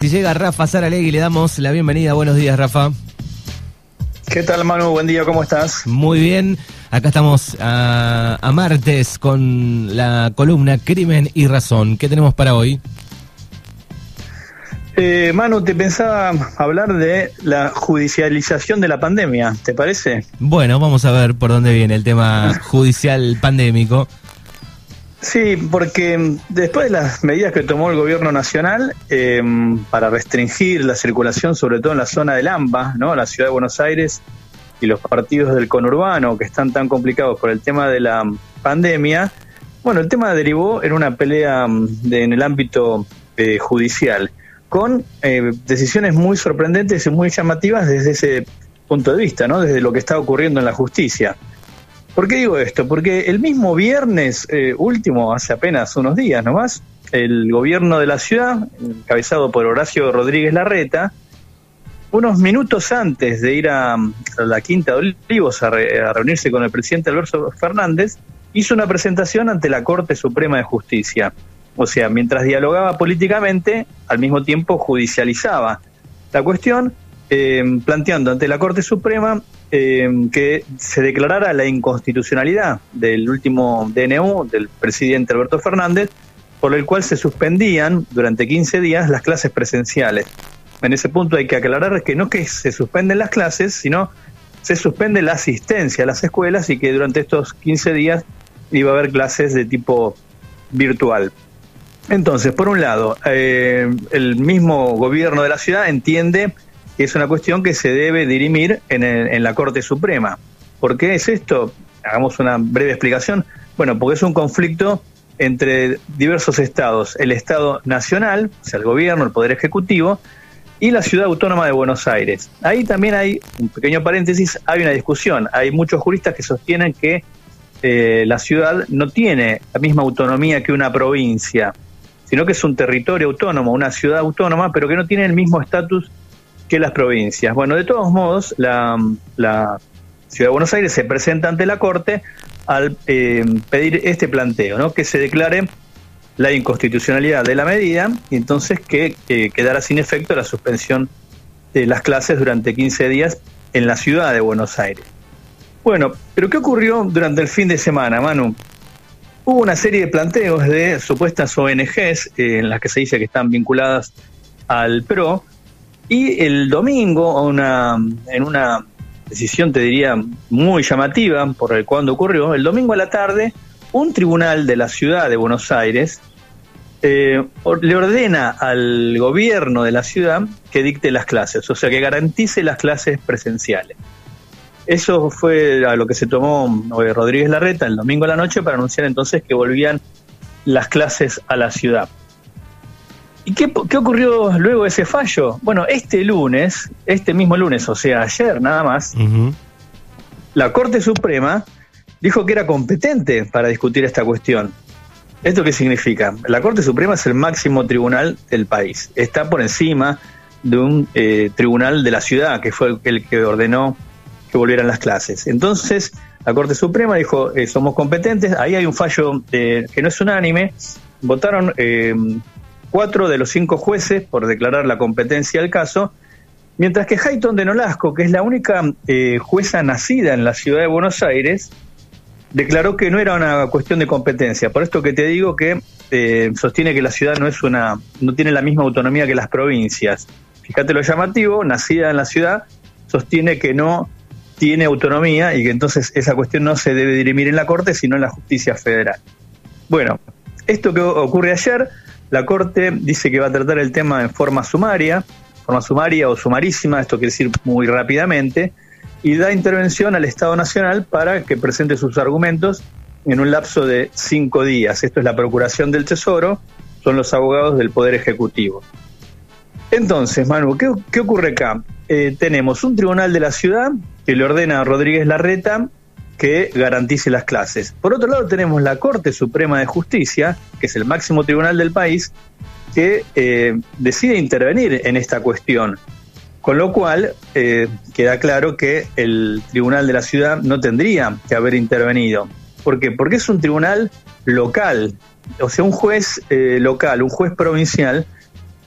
Si llega Rafa Saralegui, le damos la bienvenida. Buenos días, Rafa. ¿Qué tal, Manu? Buen día, ¿cómo estás? Muy bien. Acá estamos a, a martes con la columna Crimen y Razón. ¿Qué tenemos para hoy? Eh, Manu, te pensaba hablar de la judicialización de la pandemia, ¿te parece? Bueno, vamos a ver por dónde viene el tema judicial pandémico. Sí, porque después de las medidas que tomó el gobierno nacional eh, para restringir la circulación, sobre todo en la zona del AMBA, ¿no? la ciudad de Buenos Aires y los partidos del conurbano que están tan complicados por el tema de la pandemia, bueno, el tema derivó en una pelea de, en el ámbito eh, judicial, con eh, decisiones muy sorprendentes y muy llamativas desde ese punto de vista, ¿no? desde lo que está ocurriendo en la justicia. ¿Por qué digo esto? Porque el mismo viernes eh, último, hace apenas unos días nomás, el gobierno de la ciudad, encabezado por Horacio Rodríguez Larreta, unos minutos antes de ir a, la Quinta de Olivos a, reunirse con el presidente Alberto Fernández, hizo una presentación ante la Corte Suprema de Justicia. O sea, mientras dialogaba políticamente, al mismo tiempo judicializaba la cuestión, eh, planteando ante la Corte Suprema eh, que se declarara la inconstitucionalidad del último DNU del presidente Alberto Fernández, por el cual se suspendían durante 15 días las clases presenciales. En ese punto hay que aclarar que no que se suspenden las clases, sino se suspende la asistencia a las escuelas y que durante estos 15 días iba a haber clases de tipo virtual. Entonces, por un lado, eh, el mismo gobierno de la ciudad entiende es una cuestión que se debe dirimir en, la Corte Suprema. ¿Por qué es esto? Hagamos una breve explicación. Bueno, porque es un conflicto entre diversos estados, el Estado Nacional, o sea, el gobierno, el Poder Ejecutivo, y la Ciudad Autónoma de Buenos Aires. Ahí también hay, un pequeño paréntesis, hay una discusión. Hay muchos juristas que sostienen que eh, la ciudad no tiene la misma autonomía que una provincia, sino que es un territorio autónomo, una ciudad autónoma, pero que no tiene el mismo estatus que las provincias. Bueno, de todos modos, la, Ciudad de Buenos Aires se presenta ante la Corte al eh, pedir este planteo, ¿no? que se declare la inconstitucionalidad de la medida y entonces que quedara sin efecto la suspensión de las clases durante 15 días en la ciudad de Buenos Aires. Bueno, pero ¿qué ocurrió durante el fin de semana, Manu? Hubo una serie de planteos de supuestas ONGs eh, en las que se dice que están vinculadas al PRO, y el domingo, una, en una decisión, te diría, muy llamativa por el cuando ocurrió, el domingo a la tarde, un tribunal de la ciudad de Buenos Aires eh, le ordena al gobierno de la ciudad que dicte las clases, o sea, que garantice las clases presenciales. Eso fue a lo que se tomó eh, Rodríguez Larreta el domingo a la noche para anunciar entonces que volvían las clases a la ciudad. ¿Y qué, ocurrió luego de ese fallo? Bueno, este lunes, este mismo lunes, o sea, ayer nada más, la Corte Suprema dijo que era competente para discutir esta cuestión. ¿Esto qué significa? La Corte Suprema es el máximo tribunal del país. Está por encima de un eh, tribunal de la ciudad, que fue el que ordenó que volvieran las clases. Entonces, la Corte Suprema dijo, eh, somos competentes, ahí hay un fallo que no es unánime, votaron eh, cuatro de los cinco jueces por declarar la competencia del caso, mientras que Hayton de Nolasco, que es la única eh, jueza nacida en la ciudad de Buenos Aires, declaró que no era una cuestión de competencia. Por esto que te digo que eh, sostiene que la ciudad no es una, no tiene la misma autonomía que las provincias. Fíjate lo llamativo, nacida en la ciudad, sostiene que no tiene autonomía y que entonces esa cuestión no se debe dirimir en la Corte, sino en la justicia federal. Bueno, esto que ocurre ayer la Corte dice que va a tratar el tema en forma sumaria, forma sumaria o sumarísima, esto quiere decir muy rápidamente, y da intervención al Estado Nacional para que presente sus argumentos en un lapso de cinco días. Esto es la Procuración del Tesoro, son los abogados del Poder Ejecutivo. Entonces, Manu, ¿qué, ocurre acá? Eh, tenemos un tribunal de la ciudad que le ordena a Rodríguez Larreta que garantice las clases. Por otro lado, tenemos la Corte Suprema de Justicia, que es el máximo tribunal del país, que eh, decide intervenir en esta cuestión. Con lo cual, eh, queda claro que el tribunal de la ciudad no tendría que haber intervenido. ¿Por qué? Porque es un tribunal local, o sea, un juez eh, local, un juez provincial,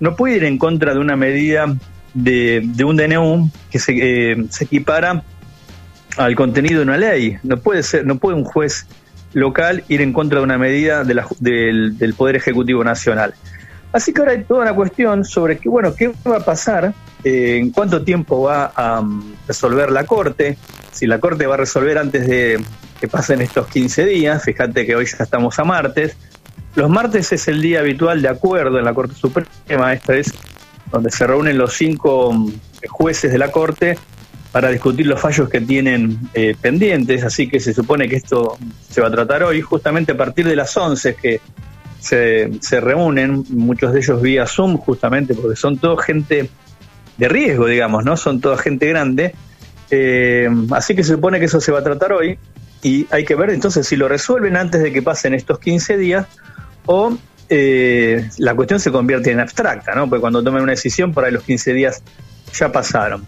no puede ir en contra de una medida de, un DNU que se, se equipara al contenido de una ley. No puede ser, no puede un juez local ir en contra de una medida de del, del, Poder Ejecutivo Nacional. Así que ahora hay toda una cuestión sobre que, bueno, qué va a pasar, eh, en cuánto tiempo va a um, resolver la Corte, si la Corte va a resolver antes de que pasen estos 15 días, fíjate que hoy ya estamos a martes, los martes es el día habitual de acuerdo en la Corte Suprema, esta es donde se reúnen los cinco um, jueces de la Corte para discutir los fallos que tienen eh, pendientes, así que se supone que esto se va a tratar hoy, justamente a partir de las 11 que se, reúnen, muchos de ellos vía Zoom, justamente porque son toda gente de riesgo, digamos, ¿no? Son toda gente grande. Eh, así que se supone que eso se va a tratar hoy y hay que ver entonces si lo resuelven antes de que pasen estos 15 días o eh, la cuestión se convierte en abstracta, ¿no? Porque cuando tomen una decisión, por ahí los 15 días ya pasaron.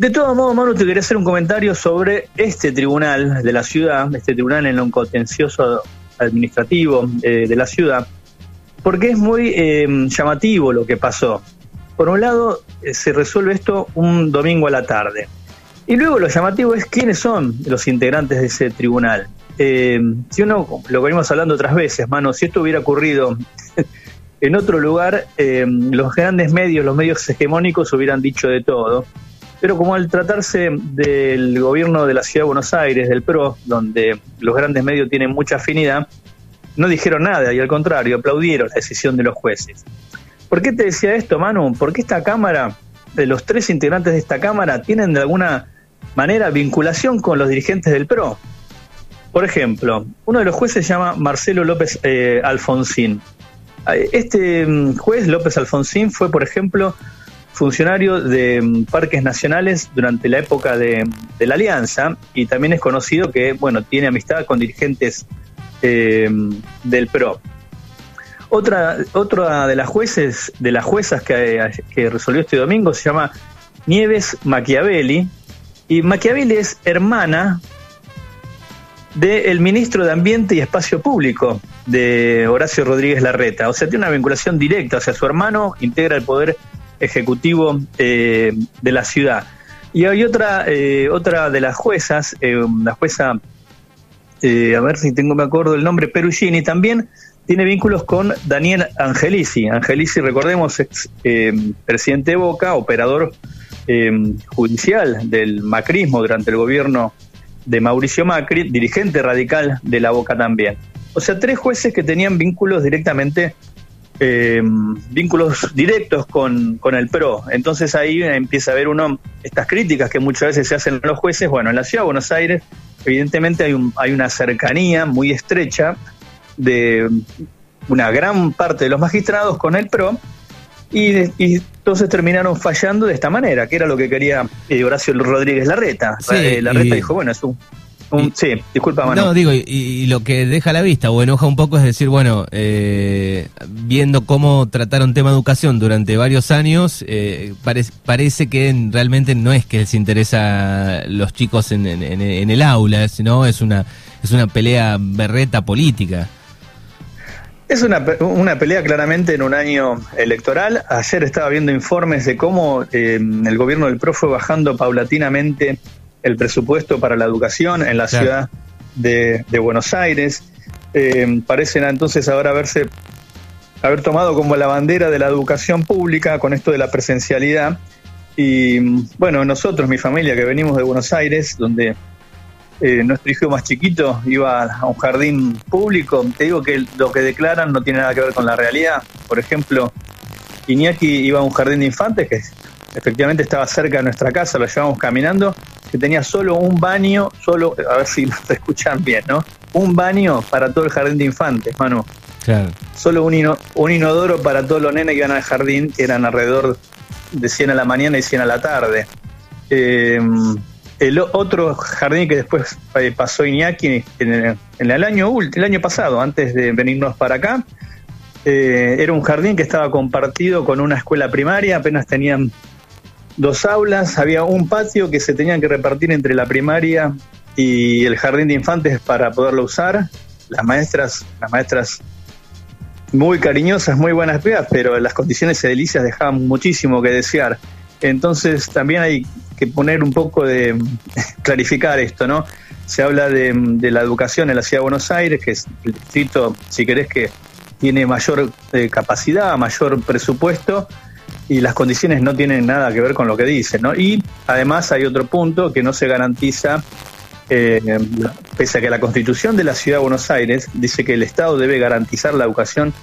De todos modos, Manu, te quería hacer un comentario sobre este tribunal de la ciudad, este tribunal en lo contencioso administrativo eh, de la ciudad, porque es muy eh, llamativo lo que pasó. Por un lado, eh, se resuelve esto un domingo a la tarde. Y luego lo llamativo es quiénes son los integrantes de ese tribunal. si uno, lo venimos hablando otras veces, mano, si esto hubiera ocurrido en otro lugar, los grandes medios, los medios hegemónicos hubieran dicho de todo pero como al tratarse del gobierno de la ciudad de Buenos Aires, del PRO, donde los grandes medios tienen mucha afinidad, no dijeron nada y al contrario, aplaudieron la decisión de los jueces. ¿Por qué te decía esto, Manu? Porque esta Cámara, de los tres integrantes de esta Cámara, tienen de alguna manera vinculación con los dirigentes del PRO. Por ejemplo, uno de los jueces se llama Marcelo López eh, Alfonsín. Este mm, juez, López Alfonsín, fue, por ejemplo, funcionario de mm, parques nacionales durante la época de, la Alianza y también es conocido que, bueno, tiene amistad con dirigentes eh, del PRO. Otra, otra de las jueces, de las juezas que, resolvió este domingo se llama Nieves Machiavelli y Machiavelli es hermana del ministro de Ambiente y Espacio Público de Horacio Rodríguez Larreta. O sea, tiene una vinculación directa. O sea, su hermano integra el poder ejecutivo eh, de la ciudad. Y hay otra, eh, otra de las juezas, eh, la jueza, a ver si tengo me acuerdo el nombre, Perugini, también tiene vínculos con Daniel Angelici. Angelici, recordemos, ex presidente de Boca, operador judicial del macrismo durante el gobierno de Mauricio Macri, dirigente radical de la Boca también. O sea, tres jueces que tenían vínculos directamente eh, vínculos directos con, con, el PRO. Entonces ahí empieza a ver uno estas críticas que muchas veces se hacen a los jueces. Bueno, en la ciudad de Buenos Aires, evidentemente hay, un, hay una cercanía muy estrecha de una gran parte de los magistrados con el PRO. Y, entonces terminaron fallando de esta manera, que era lo que quería eh, Horacio Rodríguez Larreta. Eh, Larreta dijo, bueno, es un, sí, disculpa, Manu. No, digo, y, lo que deja la vista o enoja un poco es decir, bueno, eh, viendo cómo trataron tema educación durante varios años, eh, parece que realmente no es que les interesa los chicos en, el aula, sino es una, es una pelea berreta política. Es una, una pelea claramente en un año electoral. Ayer estaba viendo informes de cómo eh, el gobierno del PRO fue bajando paulatinamente el presupuesto para la educación en la ciudad de, Buenos Aires. Eh, parecen entonces ahora haberse haber tomado como la bandera de la educación pública con esto de la presencialidad. Y bueno, nosotros, mi familia, que venimos de Buenos Aires, donde eh, nuestro hijo más chiquito iba a un jardín público, te digo que lo que declaran no tiene nada que ver con la realidad. Por ejemplo, Iñaki iba a un jardín de infantes que efectivamente estaba cerca de nuestra casa, lo llevamos caminando que tenía solo un baño, solo, a ver si te escuchan bien, ¿no? Un baño para todo el jardín de infantes, Manu. Claro. Solo un, un inodoro para todos los nenes que iban al jardín, que eran alrededor de 100 a la mañana y 100 a la tarde. Eh, el otro jardín que después eh, pasó Iñaki en el, año el año pasado, antes de venirnos para acá, eh, era un jardín que estaba compartido con una escuela primaria, apenas tenían dos aulas, había un patio que se tenían que repartir entre la primaria y el jardín de infantes para poderlo usar. Las maestras, las maestras muy cariñosas, muy buenas pibas, pero las condiciones edilicias dejaban muchísimo que desear. Entonces también hay que poner un poco de clarificar esto, ¿no? Se habla de, la educación en la ciudad de Buenos Aires, que es el distrito, si querés, que tiene mayor eh, capacidad, mayor presupuesto, y las condiciones no tienen nada que ver con lo que dicen, ¿no? Y además hay otro punto que no se garantiza, eh, pese a que la Constitución de la Ciudad de Buenos Aires dice que el Estado debe garantizar la educación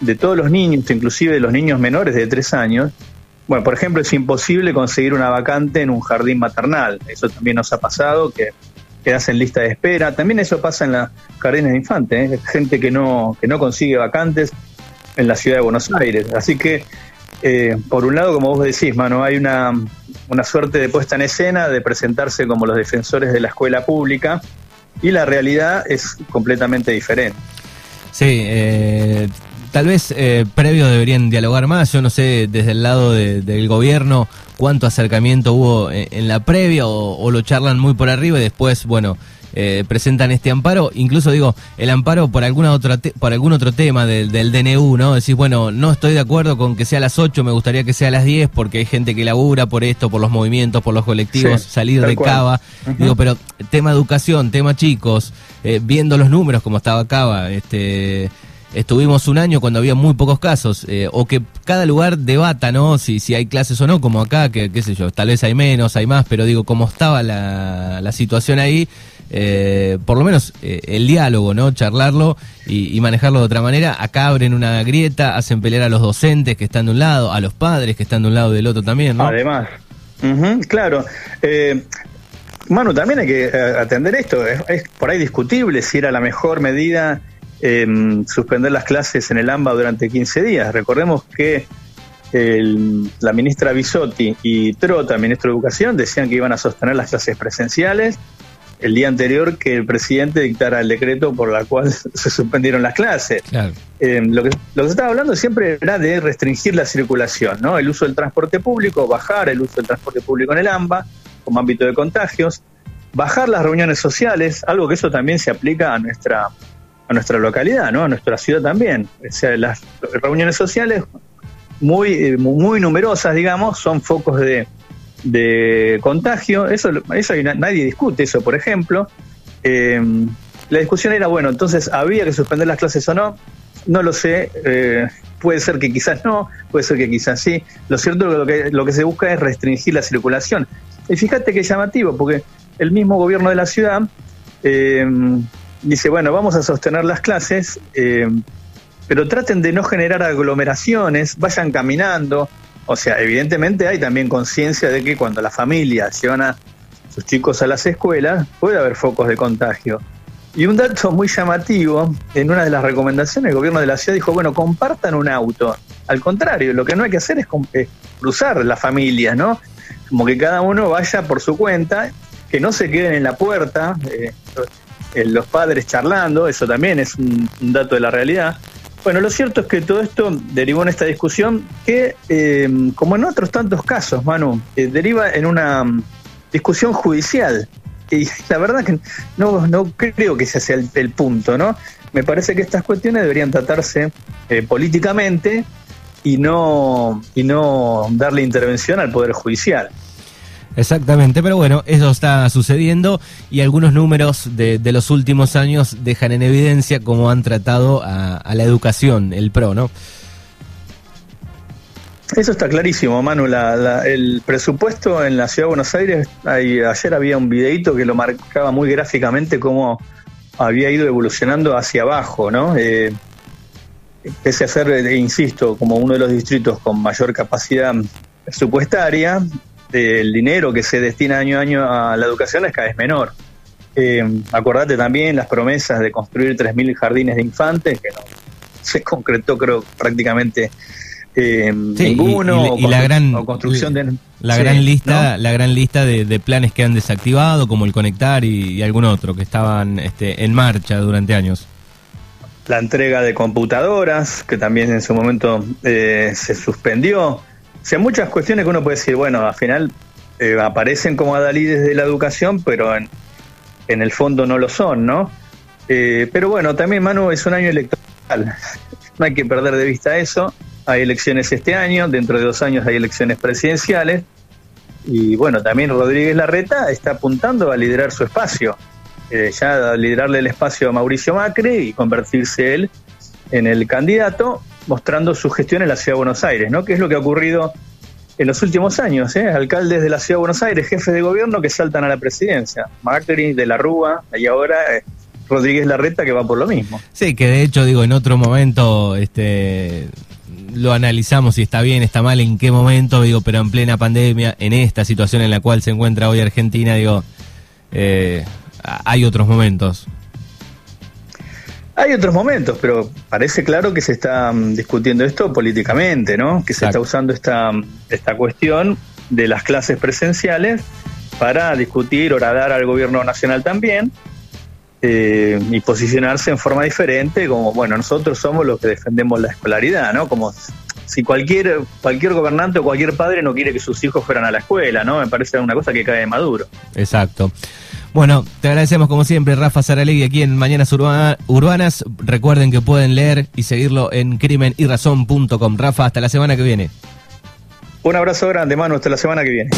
de todos los niños, inclusive de los niños menores de tres años, bueno, por ejemplo, es imposible conseguir una vacante en un jardín maternal. Eso también nos ha pasado, que quedas en lista de espera. También eso pasa en los jardines de infantes, ¿eh? gente que no, que no consigue vacantes en la ciudad de Buenos Aires. Así que, eh, por un lado, como vos decís, mano, hay una, una suerte de puesta en escena de presentarse como los defensores de la escuela pública y la realidad es completamente diferente. Sí, eh, Tal vez eh, previo deberían dialogar más, yo no sé desde el lado del gobierno cuánto acercamiento hubo eh, en, la previa o, lo charlan muy por arriba y después, bueno, eh, presentan este amparo. Incluso digo, el amparo por alguna otra por algún otro tema del, DNU, ¿no? Decís, bueno, no estoy de acuerdo con que sea a las 8, me gustaría que sea a las 10 porque hay gente que labura por esto, por los movimientos, por los colectivos, salir de Cava. Digo, pero tema educación, tema chicos, viendo los números como estaba Cava, este estuvimos un año cuando había muy pocos casos, eh, o que cada lugar debata, ¿no? Si, si hay clases o no, como acá, que qué sé yo, tal vez hay menos, hay más, pero digo, como estaba la, la situación ahí, eh, por lo menos eh, el diálogo, ¿no? Charlarlo y, manejarlo de otra manera. Acá abren una grieta, hacen pelear a los docentes que están de un lado, a los padres que están de un lado y del otro también, ¿no? Además, claro. Manu, también hay que atender esto. es, por ahí discutible si era la mejor medida Em, suspender las clases en el AMBA durante 15 días. Recordemos que la ministra Bisotti y Trota, ministro de Educación, decían que iban a sostener las clases presenciales el día anterior que el presidente dictara el decreto por la cual se suspendieron las clases. Em, lo, que, lo que se estaba hablando siempre era de restringir la circulación, ¿no? El uso del transporte público, bajar el uso del transporte público en el AMBA como ámbito de contagios, bajar las reuniones sociales, algo que eso también se aplica a nuestra a nuestra localidad, ¿no? A nuestra ciudad también. O sea, las reuniones sociales muy, eh, muy numerosas, digamos, son focos de, de contagio. Eso, eso nadie discute eso, por ejemplo. Eh, la discusión era, bueno, entonces, ¿había que suspender las clases o no? No lo sé. Eh, puede ser que quizás no, puede ser que quizás sí. Lo cierto es que lo que, lo que se busca es restringir la circulación. Y fíjate que es llamativo, porque el mismo gobierno de la ciudad eh, dice, bueno, vamos a sostener las clases, eh, pero traten de no generar aglomeraciones, vayan caminando. O sea, evidentemente hay también conciencia de que cuando las familias llevan a sus chicos a las escuelas, puede haber focos de contagio. Y un dato muy llamativo, en una de las recomendaciones, el gobierno de la ciudad dijo, bueno, compartan un auto. Al contrario, lo que no hay que hacer es, cruzar las familias, ¿no? Como que cada uno vaya por su cuenta, que no se queden en la puerta. Eh, eh, los padres charlando, eso también es un, dato de la realidad. Bueno, lo cierto es que todo esto derivó en esta discusión que, eh, como en otros tantos casos, Manu, eh, deriva en una mm, discusión judicial. Y la verdad que no, no creo que ese sea el, punto, ¿no? Me parece que estas cuestiones deberían tratarse políticamente y no, y no darle intervención al Poder Judicial. Exactamente, pero bueno, eso está sucediendo y algunos números de, los últimos años dejan en evidencia cómo han tratado a, la educación, el PRO, ¿no? Eso está clarísimo, Manu. el presupuesto en la Ciudad de Buenos Aires, ayer había un videito que lo marcaba muy gráficamente cómo había ido evolucionando hacia abajo, ¿no? Eh, pese a ser, eh, insisto, como uno de los distritos con mayor capacidad presupuestaria, el dinero que se destina año a año a la educación es cada vez menor. Eh, acordate también las promesas de construir 3.000 jardines de infantes, que no se concretó creo prácticamente eh, ninguno. Y, la gran, construcción de... La gran lista, la gran lista de, planes que han desactivado, como el Conectar y, algún otro, que estaban este, en marcha durante años. La entrega de computadoras, que también en su momento eh, se suspendió o sea, muchas cuestiones que uno puede decir, bueno, al final eh, aparecen como adalides de la educación, pero en, el fondo no lo son, ¿no? Eh, pero bueno, también, Manu, es un año electoral. no hay que perder de vista eso. Hay elecciones este año, dentro de dos años hay elecciones presidenciales. Y bueno, también Rodríguez Larreta está apuntando a liderar su espacio, eh, ya a liderarle el espacio a Mauricio Macri y convertirse él en el candidato, mostrando su gestión en la Ciudad de Buenos Aires, ¿no? Que es lo que ha ocurrido en los últimos años, ¿eh? alcaldes de la Ciudad de Buenos Aires, jefes de gobierno que saltan a la presidencia. Macri, de la Rúa, y ahora eh, Rodríguez Larreta que va por lo mismo. Sí, que de hecho, digo, en otro momento este, lo analizamos si está bien, está mal, en qué momento, digo, pero en plena pandemia, en esta situación en la cual se encuentra hoy Argentina, digo, eh, hay otros momentos. Hay otros momentos, pero parece claro que se está mm, discutiendo esto políticamente, ¿no? Que se está usando esta, esta cuestión de las clases presenciales para discutir, oradar al gobierno nacional también eh, y posicionarse en forma diferente, como, bueno, nosotros somos los que defendemos la escolaridad, ¿no? Como si cualquier, cualquier gobernante o cualquier padre no quiere que sus hijos fueran a la escuela, ¿no? Me parece una cosa que cae de maduro. Exacto. Bueno, te agradecemos como siempre, Rafa Saralegui, aquí en Mañanas Urbanas. Recuerden que pueden leer y seguirlo en crimenyrrazón.com. Rafa, hasta la semana que viene. Un abrazo grande, mano, hasta la semana que viene.